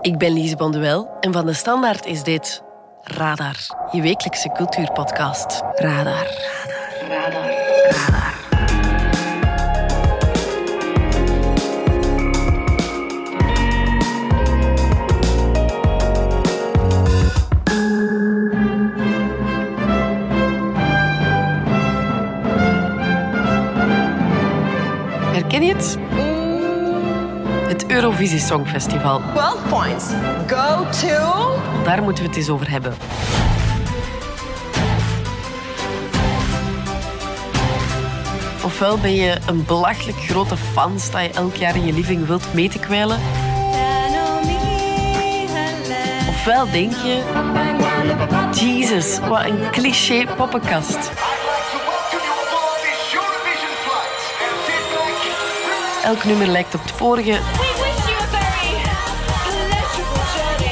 Ik ben Lise Bonduel en van de Standaard is dit Radar, je wekelijkse cultuurpodcast. Radar. Radar. Radar. Radar. Herken je het? Eurovisie Songfestival. 12 points. Go to. Daar moeten we het eens over hebben. Ofwel ben je een belachelijk grote fan, sta je elk jaar in je living wilt mee te kwijlen. Ofwel denk je, Jesus, wat een cliché poppenkast. Elk nummer lijkt op het vorige,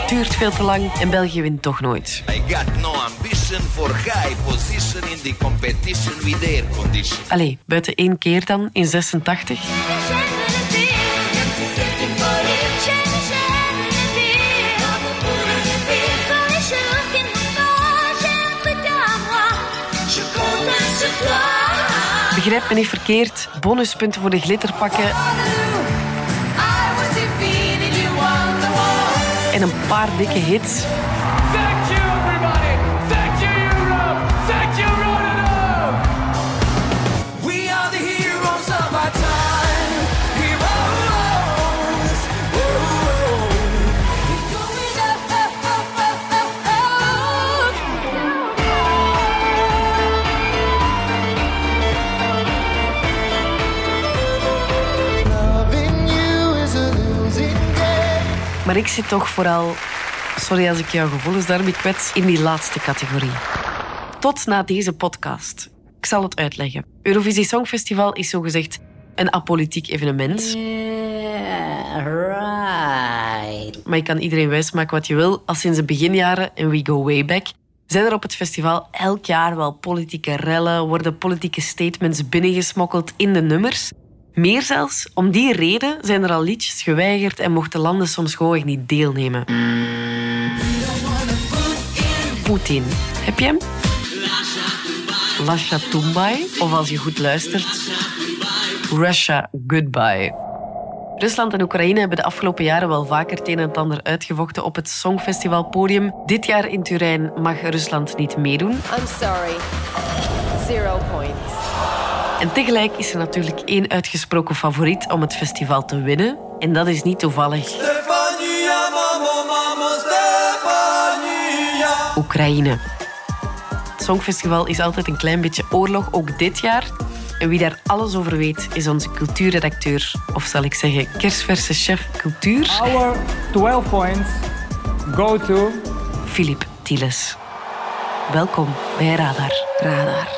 duurt veel te lang en België wint toch nooit. I got no ambition for high position in the competition with air condition. Allee, buiten één keer dan, in 86. Begrijp me niet verkeerd, bonuspunten voor de glitterpakken en een paar dikke hits. Maar ik zit toch vooral, sorry als ik jouw gevoelens daarmee kwets, in die laatste categorie. Tot na deze podcast. Ik zal het uitleggen. Eurovisie Songfestival is zogezegd een apolitiek evenement. Maar je kan iedereen wijsmaken wat je wil. Al sinds de beginjaren, en we go way back, zijn er op het festival elk jaar wel politieke rellen, worden politieke statements binnengesmokkeld in de nummers. Meer zelfs, om die reden zijn er al liedjes geweigerd en mochten landen soms gewoon niet deelnemen. Poetin. Heb je hem? Lasha Tumbai. Of als je goed luistert, Russia Goodbye. Rusland en Oekraïne hebben de afgelopen jaren wel vaker het een en ander uitgevochten op het Songfestivalpodium. Dit jaar in Turijn mag Rusland niet meedoen. I'm sorry. Zero points. En tegelijk is er natuurlijk één uitgesproken favoriet om het festival te winnen. En dat is niet toevallig Stefania, mama, mama, Stefania. Oekraïne. Het Songfestival is altijd een klein beetje oorlog, ook dit jaar. En wie daar alles over weet, is onze cultuurredacteur. Of zal ik zeggen, kerstverse chef cultuur, Our 12 points go to Filip Tieles. Welkom bij Radar. Radar.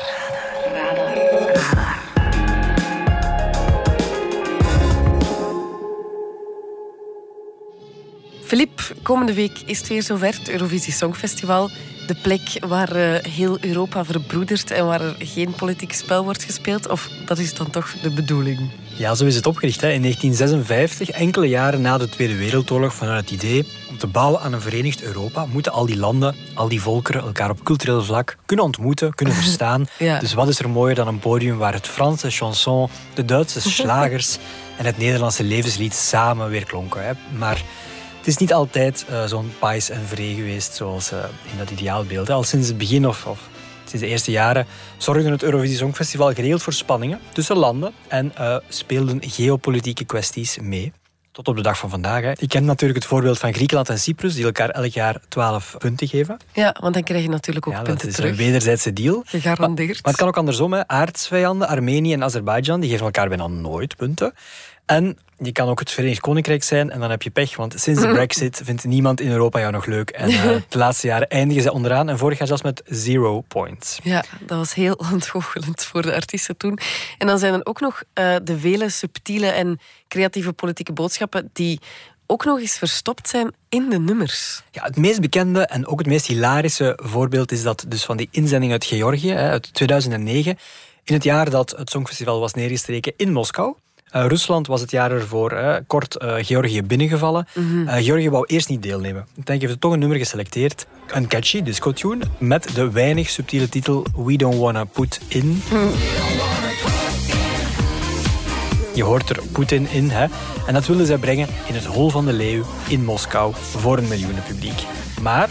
Filip, komende week is het weer zover, het Eurovisie Songfestival. De plek waar eh, heel Europa verbroedert en waar er geen politiek spel wordt gespeeld. Of dat is dan toch de bedoeling? Ja, zo is het opgericht. Hè. In 1956, enkele jaren na de Tweede Wereldoorlog, vanuit het idee om te bouwen aan een verenigd Europa, moeten al die landen, al die volkeren elkaar op cultureel vlak kunnen ontmoeten, kunnen verstaan. Ja. Dus wat is er mooier dan een podium waar het Franse chanson, de Duitse slagers en het Nederlandse levenslied samen weer klonken. Hè. Maar het is niet altijd eh, zo'n pais en vree geweest zoals eh, in dat ideaalbeeld. Al sinds het begin of, of sinds de eerste jaren zorgde het Eurovisie Songfestival geregeld voor spanningen tussen landen en eh, speelden geopolitieke kwesties mee. Tot op de dag van vandaag. Hè. Je kent natuurlijk het voorbeeld van Griekenland en Cyprus, die elkaar elk jaar 12 punten geven. Ja, want dan krijg je natuurlijk ook Ja, dat punten is terug. een wederzijdse deal. Gegarandeerd. Maar het kan ook andersom. Hè. Aardsvijanden, Armenië en Azerbeidzjan, die geven elkaar bijna nooit punten. En je kan ook het Verenigd Koninkrijk zijn en dan heb je pech, want sinds de brexit vindt niemand in Europa jou nog leuk. En eh, de laatste jaren eindigen ze onderaan en vorig jaar zelfs met zero points. Ja, dat was heel ontgoochelend voor de artiesten toen. En dan zijn er ook nog eh, de vele subtiele en creatieve politieke boodschappen die ook nog eens verstopt zijn in de nummers. Ja, het meest bekende en ook het meest hilarische voorbeeld is dat dus van die inzending uit Georgië, hè, uit 2009. In het jaar dat het Songfestival was neergestreken in Moskou. Eh, Rusland was het jaar ervoor hè, kort eh, Georgië binnengevallen. Eh, Georgië wou eerst niet deelnemen. Ik denk, heeft toch een nummer geselecteerd. Een catchy disco-tune met de weinig subtiele titel We Don't Wanna Put In. Je hoort er Poetin in, hè? En dat wilden zij brengen in het Hol van de Leeuw in Moskou voor een miljoenen publiek. Maar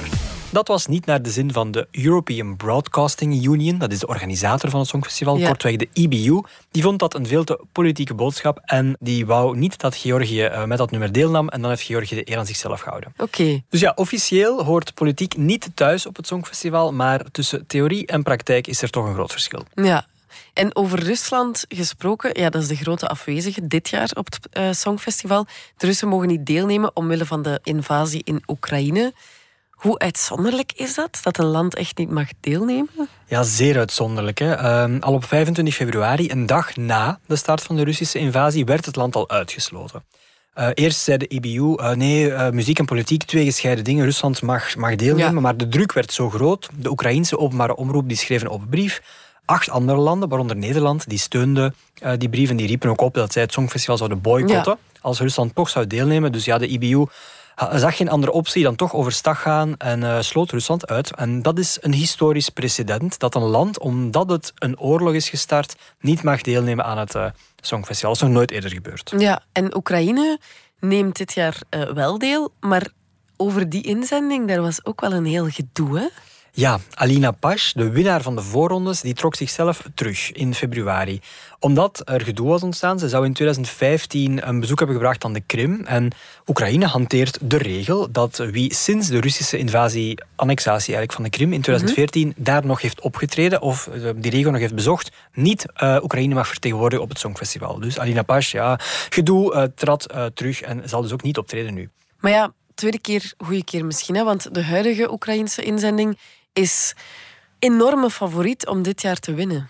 dat was niet naar de zin van de European Broadcasting Union, dat is de organisator van het Songfestival, Ja. kortweg de EBU. Die vond dat een veel te politieke boodschap en die wou niet dat Georgië eh, met dat nummer deelnam en dan heeft Georgië de eer aan zichzelf gehouden. Oké. Dus ja, officieel hoort politiek niet thuis op het Songfestival, maar tussen theorie en praktijk is er toch een groot verschil. Ja. En over Rusland gesproken, ja, dat is de grote afwezige dit jaar op het eh, Songfestival. De Russen mogen niet deelnemen omwille van de invasie in Oekraïne. Hoe uitzonderlijk is dat, dat een land echt niet mag deelnemen? Ja, zeer uitzonderlijk. Hè. Ehm, al op 25 februari, een dag na de start van de Russische invasie, werd het land al uitgesloten. Eh, eerst zei de EBU, eh, nee, eh, muziek en politiek, twee gescheiden dingen. Rusland mag, mag deelnemen, Ja. maar de druk werd zo groot. De Oekraïense openbare omroep die schreef een open brief. Acht andere landen, waaronder Nederland, die steunden die brief en die riepen ook op dat zij het Songfestival zouden boycotten als Rusland toch zou deelnemen. Dus ja, de EBU zag geen andere optie dan toch overstag gaan en eh, sloot Rusland uit. En dat is een historisch precedent dat een land, omdat het een oorlog is gestart, niet mag deelnemen aan het eh, Songfestival. Dat is nog nooit eerder gebeurd. Ja, en Oekraïne neemt dit jaar eh, wel deel, maar over die inzending, daar was ook wel een heel gedoe? Ja, Alina Pash, de winnaar van de voorrondes, die trok zichzelf terug in februari. Omdat er gedoe was ontstaan. Ze zou in 2015 een bezoek hebben gebracht aan de Krim. En Oekraïne hanteert de regel dat wie sinds de Russische invasie, annexatie eigenlijk van de Krim in 2014, daar nog heeft opgetreden of eh, die regio nog heeft bezocht, niet eh, Oekraïne mag vertegenwoordigen op het Songfestival. Dus Alina Pash, ja, gedoe, eh, trad terug en zal dus ook niet optreden nu. Maar ja, tweede keer, goede keer misschien, hè, want de huidige Oekraïnse inzending is enorme favoriet om dit jaar te winnen.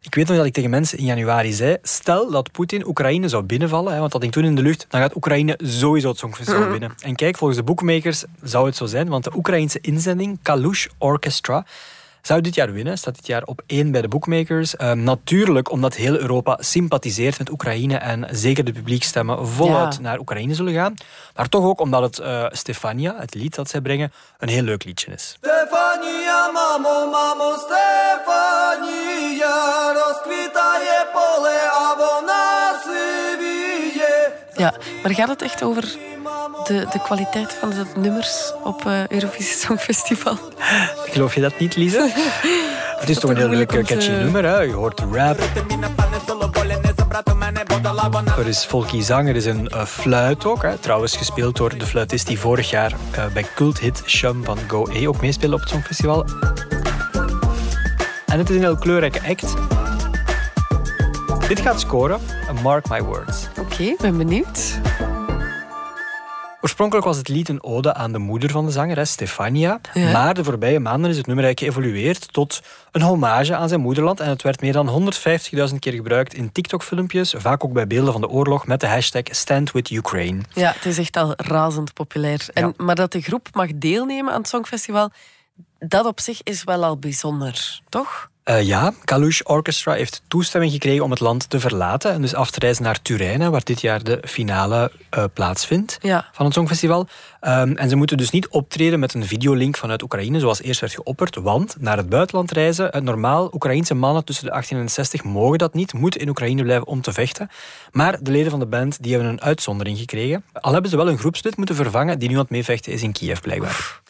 Ik weet nog dat ik tegen mensen in januari zei: stel dat Poetin Oekraïne zou binnenvallen, hè, want dat ging toen in de lucht, dan gaat Oekraïne sowieso het Songfestival winnen. En kijk, volgens de boekmakers zou het zo zijn, want de Oekraïnse inzending Kalush Orchestra zou dit jaar winnen. Staat dit jaar op één bij de bookmakers. Ehm, natuurlijk omdat heel Europa sympathiseert met Oekraïne en zeker de publiekstemmen voluit naar Oekraïne zullen gaan. Maar toch ook omdat het eh, Stefania, het lied dat zij brengen, een heel leuk liedje is. Stefania, mamo, mamo, Stefania, rozkwitaje pole, a Ja, maar gaat het echt over de, de kwaliteit van de nummers op eh Eurovisie Songfestival? Geloof je dat niet, Lise? Het is toch een heel leuk catchy te- nummer. Hè? Je hoort rap. Er is folky zang, er is een eh, fluit ook. Hè? Trouwens gespeeld door de fluitist die vorig jaar eh, bij culthit Shum van Go A ook meespeelde op het Songfestival. En het is een heel kleurrijke act. Dit gaat scoren, mark my words. Oké, ben benieuwd. Oorspronkelijk was het lied een ode aan de moeder van de zanger, hè, Stefania. Ja. Maar de voorbije maanden is het nummer eigenlijk geëvolueerd tot een hommage aan zijn moederland. En het werd meer dan 150.000 keer gebruikt in TikTok-filmpjes, vaak ook bij beelden van de oorlog met de hashtag Stand with Ukraine. Ja, het is echt al razend populair. En, Ja. Maar dat de groep mag deelnemen aan het Songfestival, dat op zich is wel al bijzonder, toch? Eh, ja, Kalush Orchestra heeft toestemming gekregen om het land te verlaten en dus af te reizen naar Turijn, waar dit jaar de finale eh, plaatsvindt Ja. van het Songfestival. Ehm, en ze moeten dus niet optreden met een videolink vanuit Oekraïne, zoals eerst werd geopperd, want naar het buitenland reizen, eh, normaal, Oekraïense mannen tussen de 18 en 60 mogen dat niet, moeten in Oekraïne blijven om te vechten. Maar de leden van de band die hebben een uitzondering gekregen. Al hebben ze wel een groepslid moeten vervangen die nu aan het meevechten is in Kiev, blijkbaar.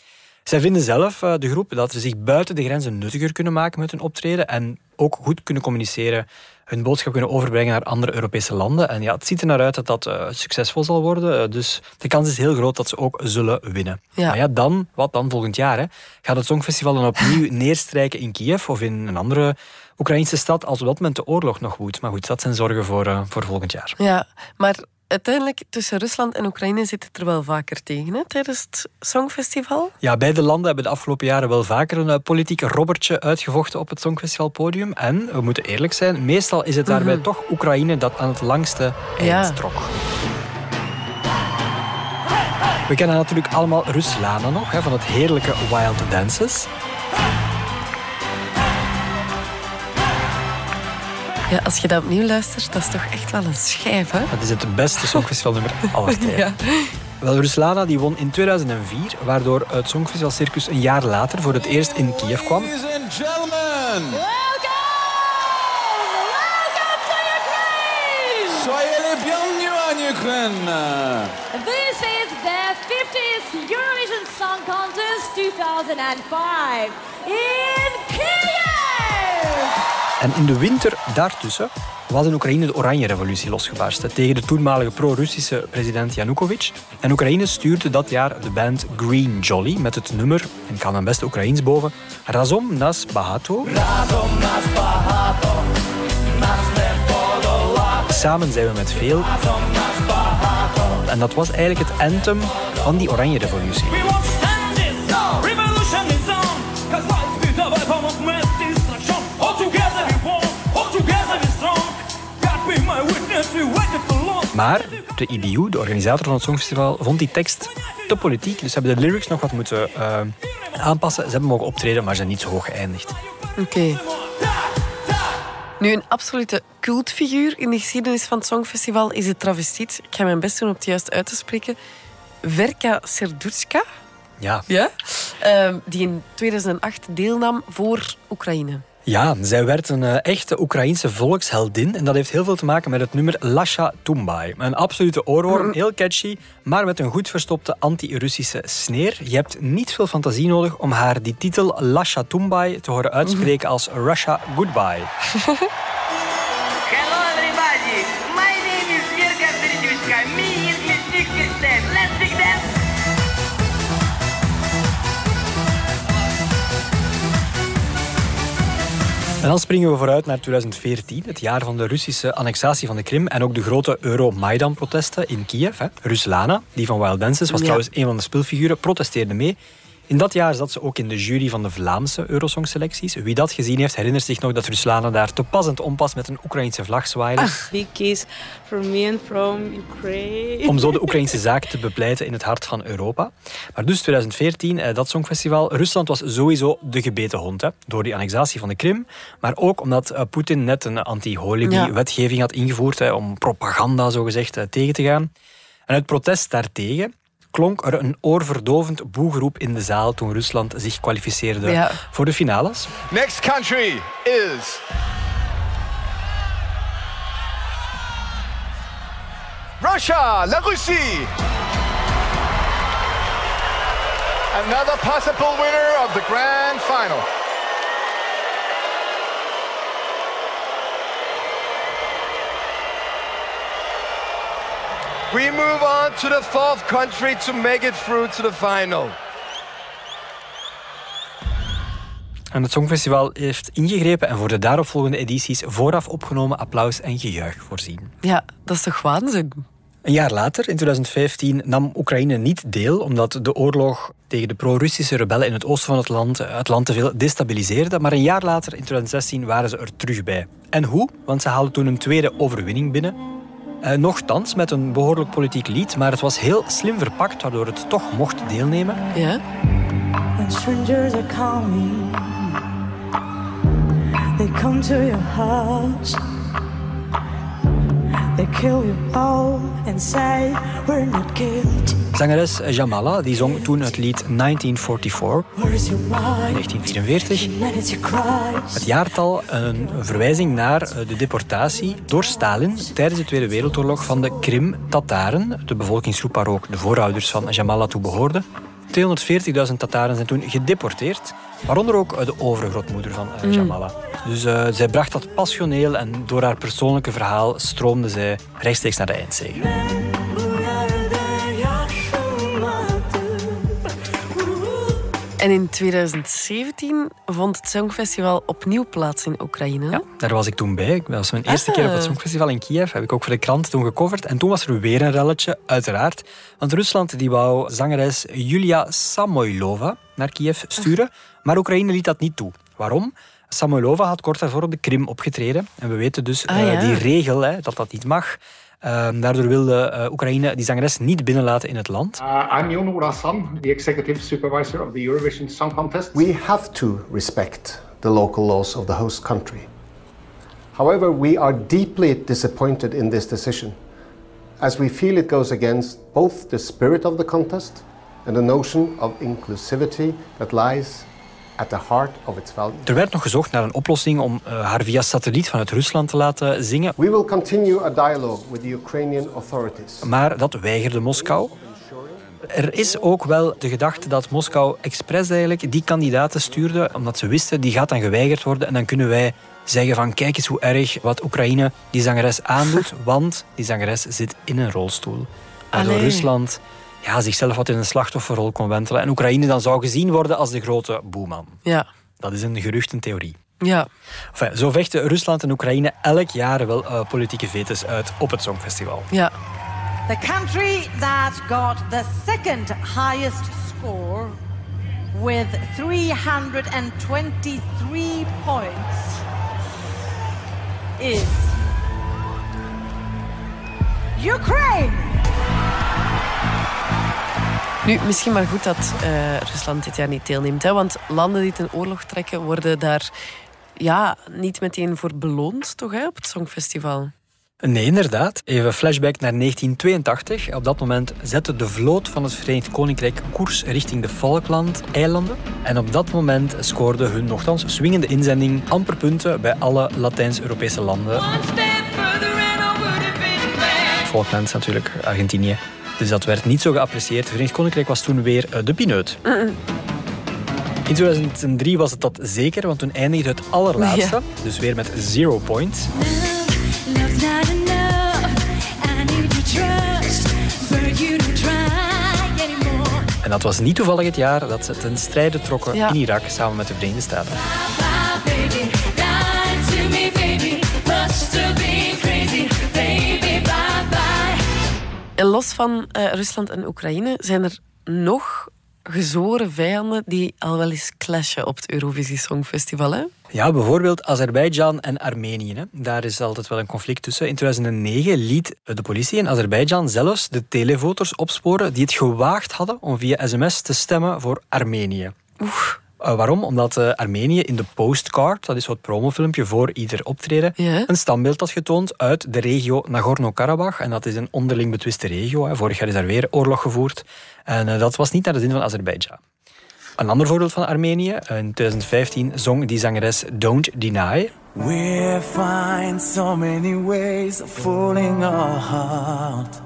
Zij vinden zelf, eh, de groep, dat ze zich buiten de grenzen nuttiger kunnen maken met hun optreden en ook goed kunnen communiceren, hun boodschap kunnen overbrengen naar andere Europese landen. En ja, het ziet er naar uit dat dat eh, succesvol zal worden. Eh, dus de kans is heel groot dat ze ook zullen winnen. Ja. Maar ja, dan, wat dan volgend jaar? Hè? Gaat het Songfestival dan opnieuw neerstrijken in Kiev of in een andere Oekraïnse stad als op dat moment de oorlog nog woedt? Maar goed, dat zijn zorgen voor, voor volgend jaar. Ja, maar uiteindelijk tussen Rusland en Oekraïne zit het er wel vaker tegen hè, tijdens het Songfestival. Ja, beide landen hebben de afgelopen jaren wel vaker een eh, politiek robbertje uitgevochten op het Songfestivalpodium. En, we moeten eerlijk zijn, meestal is het daarbij toch Oekraïne dat aan het langste eind Ja. trok. We kennen natuurlijk allemaal Ruslana nog, hè, van het heerlijke Wild Dances. Ja, als je dat opnieuw luistert, dat is toch echt wel een schijf, hè? Dat is het beste songfestivalnummer aller tijden. Wel, Ruslana die won in 2004, waardoor het Songfestival Circus een jaar later voor het eerst in Kiev kwam. Ladies and gentlemen, Welcome! Welcome to Ukraine! soyez les bienvenus en Ukraine. This is the 50th Eurovision Song Contest 2005 in Kiev! En in de winter daartussen was in Oekraïne de Oranje Revolutie losgebarsten tegen de toenmalige pro-Russische president Yanukovych. En Oekraïne stuurde dat jaar de band Green Jolly met het nummer, en kan mijn beste Oekraïens boven, Razom nas Bahato. Samen zijn we met veel. En dat was eigenlijk het anthem van die Oranje Maar de IBU, de organisator van het Songfestival, vond die tekst te politiek. Dus ze hebben de lyrics nog wat moeten eh, aanpassen. Ze hebben mogen optreden, maar ze zijn niet zo hoog geëindigd. Oké. Nu, een absolute cultfiguur in de geschiedenis van het Songfestival is de travestiet. Ik ga mijn best doen om het juist uit te spreken. Verka Serdutska, Ja. ja? Ehm, die in 2008 deelnam voor Oekraïne. Ja, zij werd een eh, echte Oekraïense volksheldin. En dat heeft heel veel te maken met het nummer Lasha Tumbai. Een absolute oorworm, heel catchy, maar met een goed verstopte anti-Russische sneer. Je hebt niet veel fantasie nodig om haar die titel Lasha Tumbai te horen uitspreken als Russia Goodbye. En dan springen we vooruit naar 2014, het jaar van de Russische annexatie van de Krim en ook de grote Euro-Maidan-protesten in Kiev. Hè. Ruslana, die van Wild Dances, was Ja. trouwens een van de speelfiguren, protesteerde mee. In dat jaar zat ze ook in de jury van de Vlaamse Eurosong-selecties. Wie dat gezien heeft, herinnert zich nog dat Ruslana daar te pas en te onpas met een Oekraïnse vlag zwaaide. Big kiss from me and from Ukraine. Om zo de Oekraïnse zaak te bepleiten in het hart van Europa. Maar dus 2014, eh, dat Songfestival. Rusland was sowieso de gebeten hond. Hè, door die annexatie van de Krim. Maar ook omdat eh, Poetin net een anti-hooligan-wetgeving had ingevoerd. Hè, om propaganda, zogezegd, eh, tegen te gaan. En uit protest daartegen klonk er een oorverdovend boegeroep in de zaal toen Rusland zich kwalificeerde Ja. voor de finales. Next country is Russia, La Russie. Another possible winner of the grand final. We move on to the fourth country to make it through to the final. En het Songfestival heeft ingegrepen en voor de daaropvolgende edities vooraf opgenomen applaus en gejuich voorzien. Ja, dat is toch waanzin? Een jaar later, in 2015, nam Oekraïne niet deel omdat de oorlog tegen de pro-Russische rebellen in het oosten van het land het land te veel destabiliseerde. Maar een jaar later, in 2016, waren ze er terug bij. En hoe? Want ze haalden toen een tweede overwinning binnen. Eh, nochtans met een behoorlijk politiek lied, maar het was heel slim verpakt, waardoor het toch mocht deelnemen. Ja. When strangers are coming, they come to your house. They kill you all and say we're not guilty. Zangeres Jamala die zong toen het lied 1944, Where is your mind? 1944. Humanity cries. Het jaartal een verwijzing naar eh, de deportatie door Stalin tijdens de Tweede Wereldoorlog van de Krim-Tataren, de bevolkingsgroep waar ook de voorouders van Jamala toe behoorden. 240.000 Tataren zijn toen gedeporteerd, waaronder ook eh, de overgrootmoeder van eh, Jamala. Dus eh, zij bracht dat passioneel en door haar persoonlijke verhaal stroomde zij rechtstreeks naar de eindzege. En in 2017 vond het Songfestival opnieuw plaats in Oekraïne. Ja, daar was ik toen bij. Dat was mijn eerste keer op het Ah. Songfestival in Kiev. Heb ik ook voor de krant toen gecoverd. En toen was er weer een relletje, uiteraard. Want Rusland die wou zangeres Julia Samoylova naar Kiev sturen. Maar Oekraïne liet dat niet toe. Waarom? Samoylova had kort daarvoor op de Krim opgetreden. En we weten dus Ah, eh, ja. die regel, hè, dat dat niet mag. Ehm, daardoor wilde eh, Oekraïne die zangeres niet binnenlaten in het land. Uh, I'm Jon Olasan, the executive supervisor of the Eurovision Song Contest. We have to respect the local laws of the host country. However, we are deeply disappointed in this decision, as we feel it goes against both the spirit of the contest and the notion of inclusivity that lies at the heart of its. Er werd nog gezocht naar een oplossing om eh, haar via satelliet vanuit Rusland te laten zingen. We will continue a dialogue with the Ukrainian authorities. Maar dat weigerde Moskou. Er is ook wel de gedachte dat Moskou expres eigenlijk die kandidaten stuurde, omdat ze wisten die gaat dan geweigerd worden en dan kunnen wij zeggen van kijk eens hoe erg wat Oekraïne die zangeres aandoet, want die zangeres zit in een rolstoel. Waardoor Allee. Rusland ja, zichzelf wat in een slachtofferrol kon wentelen en Oekraïne dan zou gezien worden als de grote boeman. Ja. Dat is een gerucht, een theorie. Ja. Enfin, zo vechten Rusland en Oekraïne elk jaar wel eh, politieke vetes uit op het Songfestival. Ja. The country that got the second highest score with 323 points is Ukraine. Nu, misschien maar goed dat eh, Rusland dit jaar niet deelneemt. Hè? Want landen die ten oorlog trekken, worden daar ja, niet meteen voor beloond, toch, hè, op het Songfestival? Nee, inderdaad. Even flashback naar 1982. Op dat moment zette de vloot van het Verenigd Koninkrijk koers richting de Falkland-eilanden. En op dat moment scoorde hun nogthans swingende inzending amper punten bij alle Latijns-Europese landen. Falklands natuurlijk, Argentinië. Dus dat werd niet zo geapprecieerd. Het Verenigd Koninkrijk was toen weer eh, de pineut. In 2003 was het dat zeker, want toen eindigde het allerlaatste. Ja. Dus weer met zero anymore. En dat was niet toevallig het jaar dat ze ten strijde trokken Ja. in Irak samen met de Verenigde Staten. Los van eh, Rusland en Oekraïne zijn er nog gezworen vijanden die al wel eens clashen op het Eurovisie Songfestival. Hè? Ja, bijvoorbeeld Azerbeidzjan en Armenië. Hè. Daar is altijd wel een conflict tussen. In 2009 liet de politie in Azerbeidzjan zelfs de televoters opsporen die het gewaagd hadden om via sms te stemmen voor Armenië. Eh, waarom? Omdat eh, Armenië in de postcard, dat is zo'n promofilmpje voor ieder optreden, Ja. een standbeeld had getoond uit de regio Nagorno-Karabakh. En dat is een onderling betwiste regio. Hè. Vorig jaar is daar weer oorlog gevoerd. En eh, dat was niet naar de zin van Azerbeidzjan. Een ander voorbeeld van Armenië. In 2015 zong die zangeres Don't Deny. We find so many ways of fooling our heart.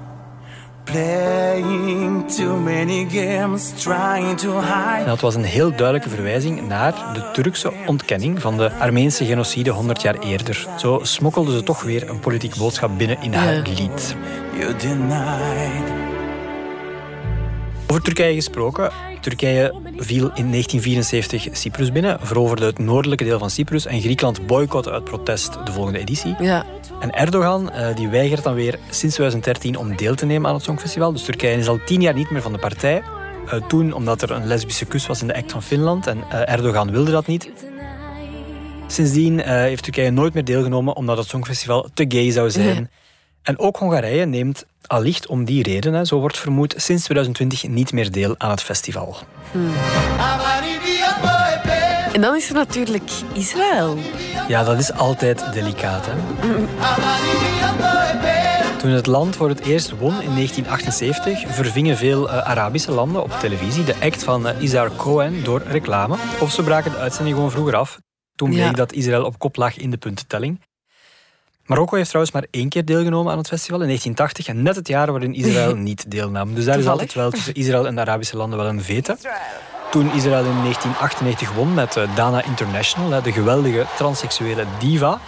Playing too many games, trying to hide. En dat was een heel duidelijke verwijzing naar de Turkse ontkenning van de Armeense genocide 100 jaar eerder. Zo smokkelden ze toch weer een politieke boodschap binnen in haar lied. You denied. Over Turkije gesproken. Turkije viel in 1974 Cyprus binnen, veroverde het noordelijke deel van Cyprus en Griekenland boycotte uit protest de volgende editie. Ja. En Erdogan eh, die weigert dan weer sinds 2013 om deel te nemen aan het Songfestival. Dus Turkije is al tien jaar niet meer van de partij. Eh, toen omdat er een lesbische kus was in de act van Finland en eh, Erdogan wilde dat niet. Sindsdien heeft Turkije nooit meer deelgenomen omdat het Songfestival te gay zou zijn. En ook Hongarije neemt allicht om die reden, hè, zo wordt vermoed, sinds 2020 niet meer deel aan het festival. En dan is er natuurlijk Israël. Ja, dat is altijd delicaat. Hè? Toen het land voor het eerst won in 1978, vervingen veel eh, Arabische landen op televisie de act van eh, Izar Cohen door reclame. Of ze braken de uitzending gewoon vroeger af. Toen bleek Ja. dat Israël op kop lag in de puntentelling. Marokko heeft trouwens maar één keer deelgenomen aan het festival in 1980, en net het jaar waarin Israël niet deelnam. Dus daar is altijd wel tussen Israël en de Arabische landen wel een vete. Toen Israël in 1998 won met eh, Dana International, de geweldige transseksuele diva,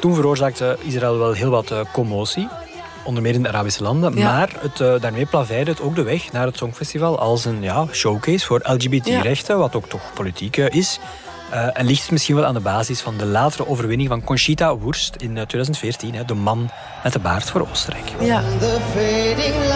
toen veroorzaakte Israël wel heel wat eh, commotie. Onder meer in de Arabische landen. Ja. Maar het, eh, daarmee plaveide het ook de weg naar het Songfestival als een ja, showcase voor LGBT-rechten, wat ook toch politiek is. Eh, en ligt het misschien wel aan de basis van de latere overwinning van Conchita Wurst in eh, 2014, hè, de man met de baard voor Oostenrijk. Ja. The fading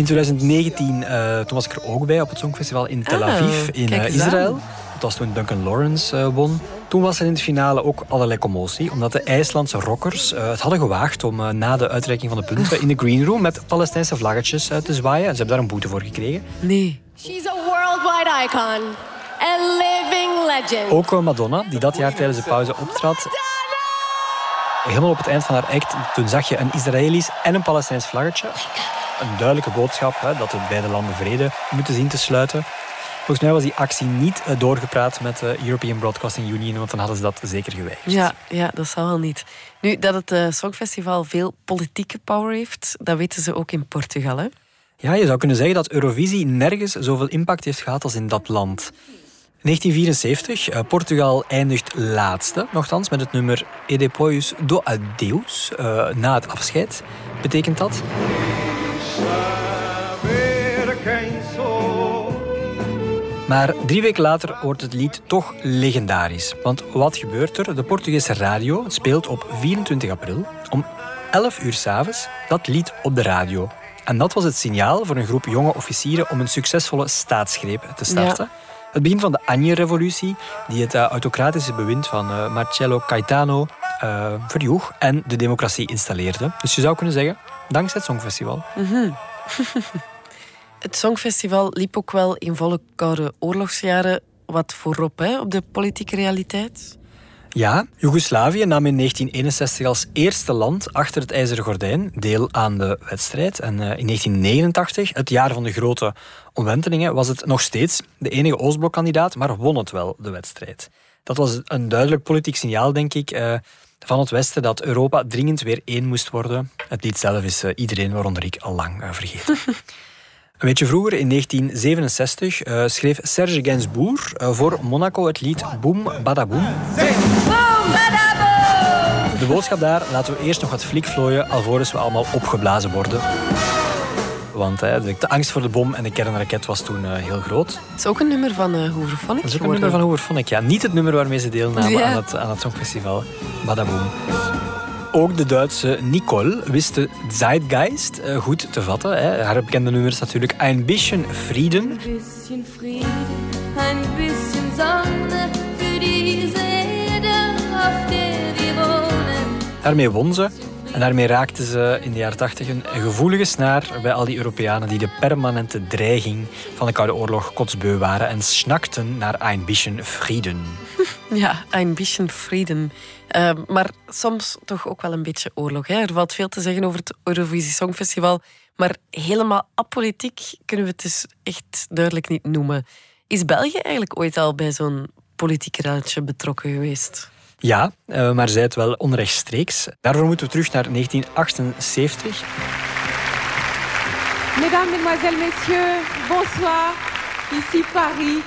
In 2019, eh, toen was ik er ook bij op het Songfestival in Tel Ah, Aviv in eh, Israël. Dat was toen Duncan Lawrence eh, won. Toen was er in de finale ook allerlei commotie, omdat de IJslandse rockers het hadden gewaagd om na de uitreiking van de punten in de green room met Palestijnse vlaggetjes te zwaaien. En ze hebben daar een boete voor gekregen. Nee. She's a worldwide icon. A living legend. Ook Madonna, die dat jaar tijdens de pauze optrad. Helemaal op het eind van haar act, toen zag je een Israëlisch en een Palestijns vlaggetje. Een duidelijke boodschap hè, dat de beide landen vrede moeten zien te sluiten. Volgens mij was die actie niet eh, doorgepraat met de European Broadcasting Union, want dan hadden ze dat zeker geweigerd. Ja, ja, dat zal wel niet. Nu, dat het eh, Songfestival veel politieke power heeft, dat weten ze ook in Portugal. Hè? Ja, je zou kunnen zeggen dat Eurovisie nergens zoveel impact heeft gehad als in dat land. 1974, eh, Portugal eindigt laatste, nogthans, met het nummer E depois do adeus, eh, na het afscheid, betekent dat. Maar drie weken later wordt het lied toch legendarisch. Want wat gebeurt er? De Portugese radio speelt op 24 april om 11 uur s'avonds dat lied op de radio. En dat was het signaal voor een groep jonge officieren om een succesvolle staatsgreep te starten. Het begin van de Anje-revolutie, die het eh, autocratische bewind van eh, Marcelo Caetano eh, verjoeg en de democratie installeerde. Dus je zou kunnen zeggen, dankzij het Songfestival. Mhm. het Songfestival liep ook wel in volle koude oorlogsjaren wat voorop hè, op de politieke realiteit. Ja, Joegoslavië nam in 1961 als eerste land achter het ijzeren gordijn deel aan de wedstrijd. En eh, in 1989, het jaar van de grote omwentelingen, was het nog steeds de enige Oostblokkandidaat, maar won het wel de wedstrijd. Dat was een duidelijk politiek signaal, denk ik, eh, van het Westen dat Europa dringend weer één moest worden. Het lied zelf is eh, iedereen, waaronder ik, al lang eh, vergeten. Een beetje vroeger, in 1967, eh, schreef Serge Gainsbourg voor Monaco het lied Boom Badaboom. De boodschap daar, laten we eerst nog wat flik vlooien, alvorens we allemaal opgeblazen worden. Want hè, de, de angst voor de bom en de kernraket was toen eh, heel groot. Het is ook een nummer van uh, Hooverphonic Dat is ook een nummer van Hooverphonic, ja. Niet het nummer waarmee ze deelnamen Ja. aan, het, aan het Songfestival. Badaboom. Ook de Duitse Nicole wist de Zeitgeist eh, goed te vatten. Hè. Haar bekende nummer is natuurlijk Ein bisschen Frieden. bisschen Frieden, ein bisschen Sonne für diese Erde, auf der wir wohnen. Daarmee won ze. En daarmee raakte ze in de jaren 80 een gevoelige snaar bij al die Europeanen die de permanente dreiging van de Koude Oorlog kotsbeu waren en snakten naar Ein bisschen Frieden. Ja, een bisschen Frieden. Eh, maar soms toch ook wel een beetje oorlog. Hè? Er valt veel te zeggen over het Eurovisie Songfestival. Maar helemaal apolitiek kunnen we het dus echt duidelijk niet noemen. Is België eigenlijk ooit al bij zo'n politiek betrokken geweest? Ja, eh, maar zij het wel onrechtstreeks. Daarvoor moeten we terug naar 1978. Mesdames, Mesdemoiselles, Messieurs, bonsoir. Ici Paris.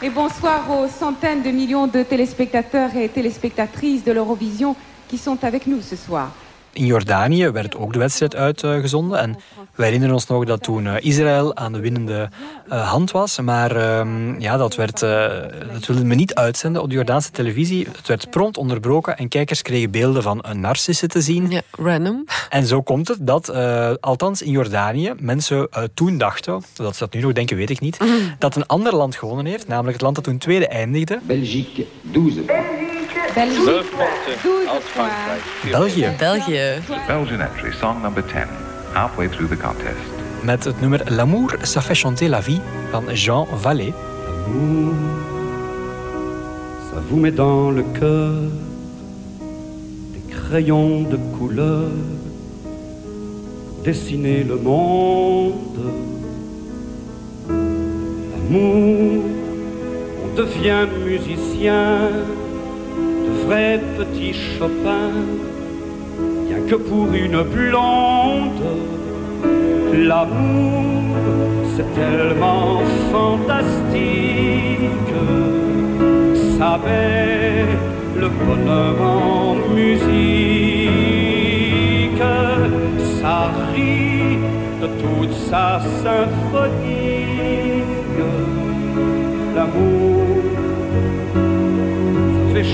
Et bonsoir aux centaines de millions de téléspectateurs et téléspectatrices de l'Eurovision qui sont avec nous ce soir. In Jordanië werd ook de wedstrijd uitgezonden. En wij herinneren ons nog dat toen eh, Israël aan de winnende eh, hand was. Maar ehm, ja, dat, werd, eh, dat wilde men niet uitzenden op de Jordaanse televisie. Het werd prompt onderbroken en kijkers kregen beelden van een narcisse te zien. Ja, random. En zo komt het dat, eh, althans in Jordanië, mensen toen dachten, dat ze dat nu nog denken, weet ik niet, dat een ander land gewonnen heeft, namelijk het land dat toen tweede eindigde. Belgique, 12. Belgique, 12 België. België. Belgian entry, song number 10, halfway through the contest. Met het nummer L'amour, ça fait chanter la vie van Jean Vallée. Ça vous met dans le cœur des crayons de couleur pour dessiner le monde. L'amour, on devient musicien, de vrais petits Chopins, bien que pour une blonde. L'amour, c'est tellement fantastique met le bonheur en musique, ça rit de toute sa symphonie. L'amour,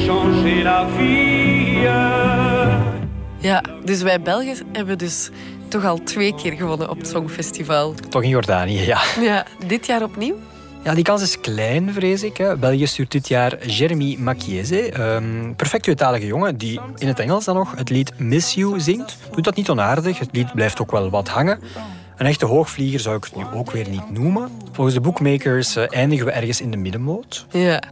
changer la vie. Ja, dus wij Belgen hebben dus toch al twee keer gewonnen op het Songfestival. Toch in Jordanië, ja. Ja, dit jaar opnieuw? Ja, die kans is klein, vrees ik. Hè. België stuurt dit jaar Jeremy Machiese. Um, perfect tweetalige jongen die in het Engels dan nog het lied Miss You zingt. Doet dat niet onaardig. Het lied blijft ook wel wat hangen. Een echte hoogvlieger zou ik het nu ook weer niet noemen. Volgens de bookmakers uh, eindigen we ergens in de middenmoot. Ja.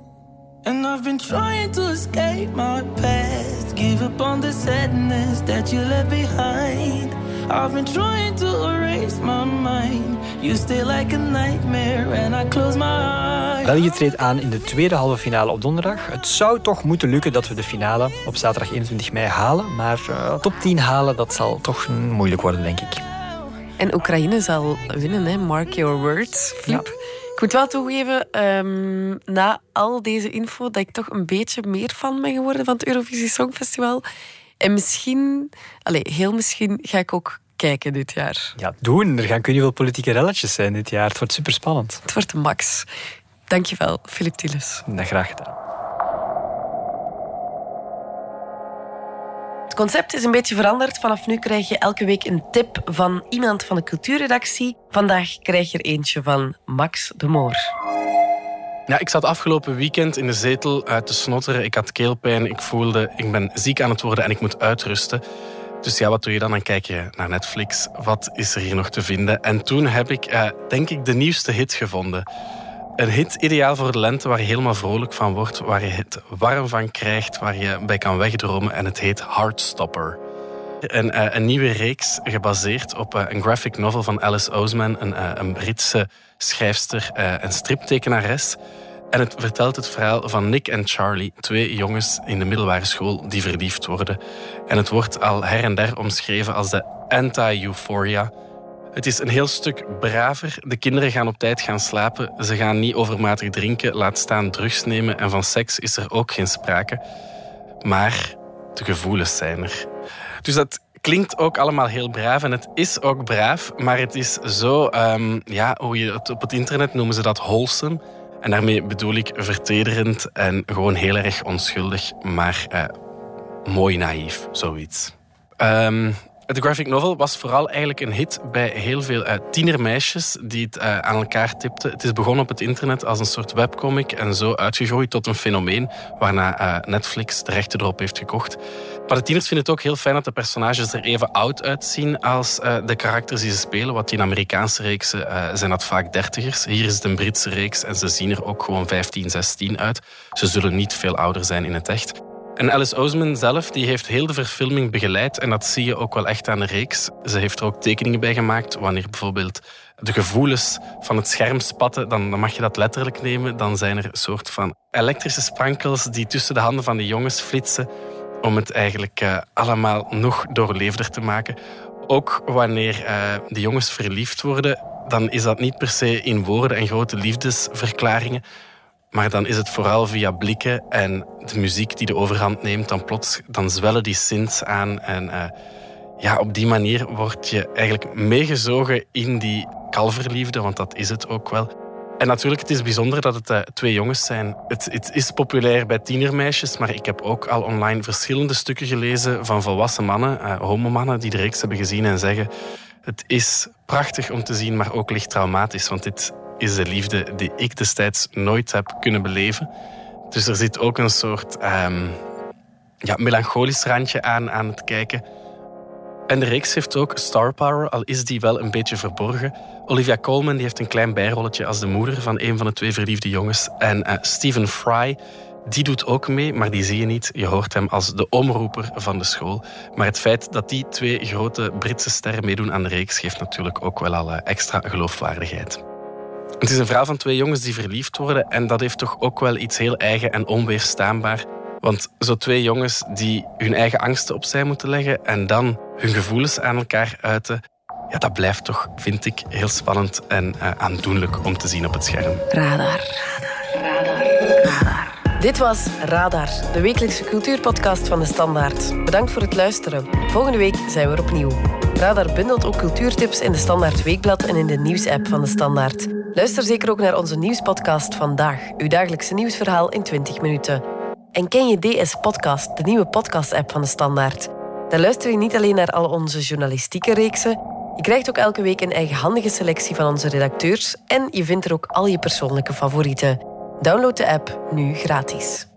And I've been trying to escape my past Give up on the sadness that you left behind I've been trying to erase my mind You stay like a nightmare and I close my eyes België treedt aan in de tweede halve finale op donderdag. Het zou toch moeten lukken dat we de finale op zaterdag 21 mei halen. Maar uh, top 10 halen, dat zal toch moeilijk worden, denk ik. En Oekraïne zal winnen, hè? mark your words, Flip. Ja. Ik moet wel toegeven, um, na al deze info, dat ik toch een beetje meer fan ben geworden van het Eurovisie Songfestival. En misschien, allez, heel misschien, ga ik ook kijken dit jaar. Ja, doen. Er gaan kun je wel politieke relletjes zijn dit jaar. Het wordt super spannend. Het wordt de max. Dankjewel, Filip Tilles. Dat graag gedaan. Concept is een beetje veranderd. Vanaf nu krijg je elke week een tip van iemand van de cultuurredactie. Vandaag krijg je er eentje van Max de Moor. Ja, ik zat afgelopen weekend in de zetel uit te snotteren. Ik had keelpijn. Ik voelde, ik ben ziek aan het worden en ik moet uitrusten. Dus ja, wat doe je dan? Dan kijk je naar Netflix. Wat is er hier nog te vinden? En toen heb ik, eh, denk ik, de nieuwste hit gevonden. Een hit ideaal voor de lente, waar je helemaal vrolijk van wordt, waar je het warm van krijgt, waar je bij kan wegdromen. En het heet Heartstopper. Een, uh, een nieuwe reeks gebaseerd op uh, een graphic novel van Alice Oseman, een, uh, een Britse schrijfster en striptekenares. En het vertelt het verhaal van Nick en Charlie, twee jongens in de middelbare school die verliefd worden. En het wordt al her en der omschreven als de anti-euphoria. Het is een heel stuk braver. De kinderen gaan op tijd gaan slapen. Ze gaan niet overmatig drinken, laat staan drugs nemen. En van seks is er ook geen sprake. Maar de gevoelens zijn er. Dus dat klinkt ook allemaal heel braaf en het is ook braaf, maar het is zo, um, ja, hoe je het op het internet noemen ze dat wholesome. En daarmee bedoel ik vertederend en gewoon heel erg onschuldig, maar uh, mooi naïef, zoiets. Um, de graphic novel was vooral eigenlijk een hit bij heel veel uh, tienermeisjes die het uh, aan elkaar tipten. Het is begonnen op het internet als een soort webcomic en zo uitgegroeid tot een fenomeen waarna uh, Netflix de rechten erop heeft gekocht. Maar de tieners vinden het ook heel fijn dat de personages er even oud uitzien als de karakters die ze spelen. Wat in Amerikaanse reeksen zijn dat vaak dertigers. Hier is het een Britse reeks en ze zien er ook gewoon 15, 16 uit. Ze zullen niet veel ouder zijn in het echt. En Alice Oseman zelf die heeft heel de verfilming begeleid en dat zie je ook wel echt aan de reeks. Ze heeft er ook tekeningen bij gemaakt wanneer bijvoorbeeld de gevoelens van het scherm spatten, dan, dan mag je dat letterlijk nemen. Dan zijn er een soort van elektrische sprankels die tussen de handen van de jongens flitsen om het eigenlijk uh, allemaal nog doorleefder te maken. Ook wanneer uh, de jongens verliefd worden, dan is dat niet per se in woorden en grote liefdesverklaringen, maar dan is het vooral via blikken en de muziek die de overhand neemt. Dan plots dan zwellen die synths aan. En uh, ja, op die manier word je eigenlijk meegezogen in die kalverliefde, want dat is het ook wel. En natuurlijk, het is bijzonder dat het uh, twee jongens zijn. Het, het, is populair bij tienermeisjes, maar ik heb ook al online verschillende stukken gelezen van volwassen mannen, uh, homomannen, die de reeks hebben gezien en zeggen: Het is prachtig om te zien, maar ook licht traumatisch, want dit is de liefde die ik destijds nooit heb kunnen beleven. Dus er zit ook een soort um, ja, melancholisch randje aan aan het kijken. En de reeks heeft ook star power, al is die wel een beetje verborgen. Olivia Colman die heeft een klein bijrolletje als de moeder van een van de twee verliefde jongens. En uh, Stephen Fry, die doet ook mee, maar die zie je niet. Je hoort hem als de omroeper van de school. Maar het feit dat die twee grote Britse sterren meedoen aan de reeks geeft natuurlijk ook wel al extra geloofwaardigheid. Het is een verhaal van twee jongens die verliefd worden en dat heeft toch ook wel iets heel eigen en onweerstaanbaar. Want zo twee jongens die hun eigen angsten opzij moeten leggen en dan hun gevoelens aan elkaar uiten, ja, dat blijft toch, vind ik, heel spannend en uh, aandoenlijk om te zien op het scherm. Radar. Radar. Radar. Radar. Dit was Radar, de wekelijkse cultuurpodcast van de Standaard. Bedankt voor het luisteren. Volgende week zijn we er opnieuw. Radar bundelt ook cultuurtips in de Standaard Weekblad en in de nieuwsapp van de Standaard. Luister zeker ook naar onze nieuwspodcast vandaag, uw dagelijkse nieuwsverhaal in 20 minuten. En ken je DS Podcast, de nieuwe podcast-app van de Standaard? Dan luister je niet alleen naar al onze journalistieke reeksen. Je krijgt ook elke week een eigenhandige selectie van onze redacteurs en je vindt er ook al je persoonlijke favorieten. Download de app nu gratis.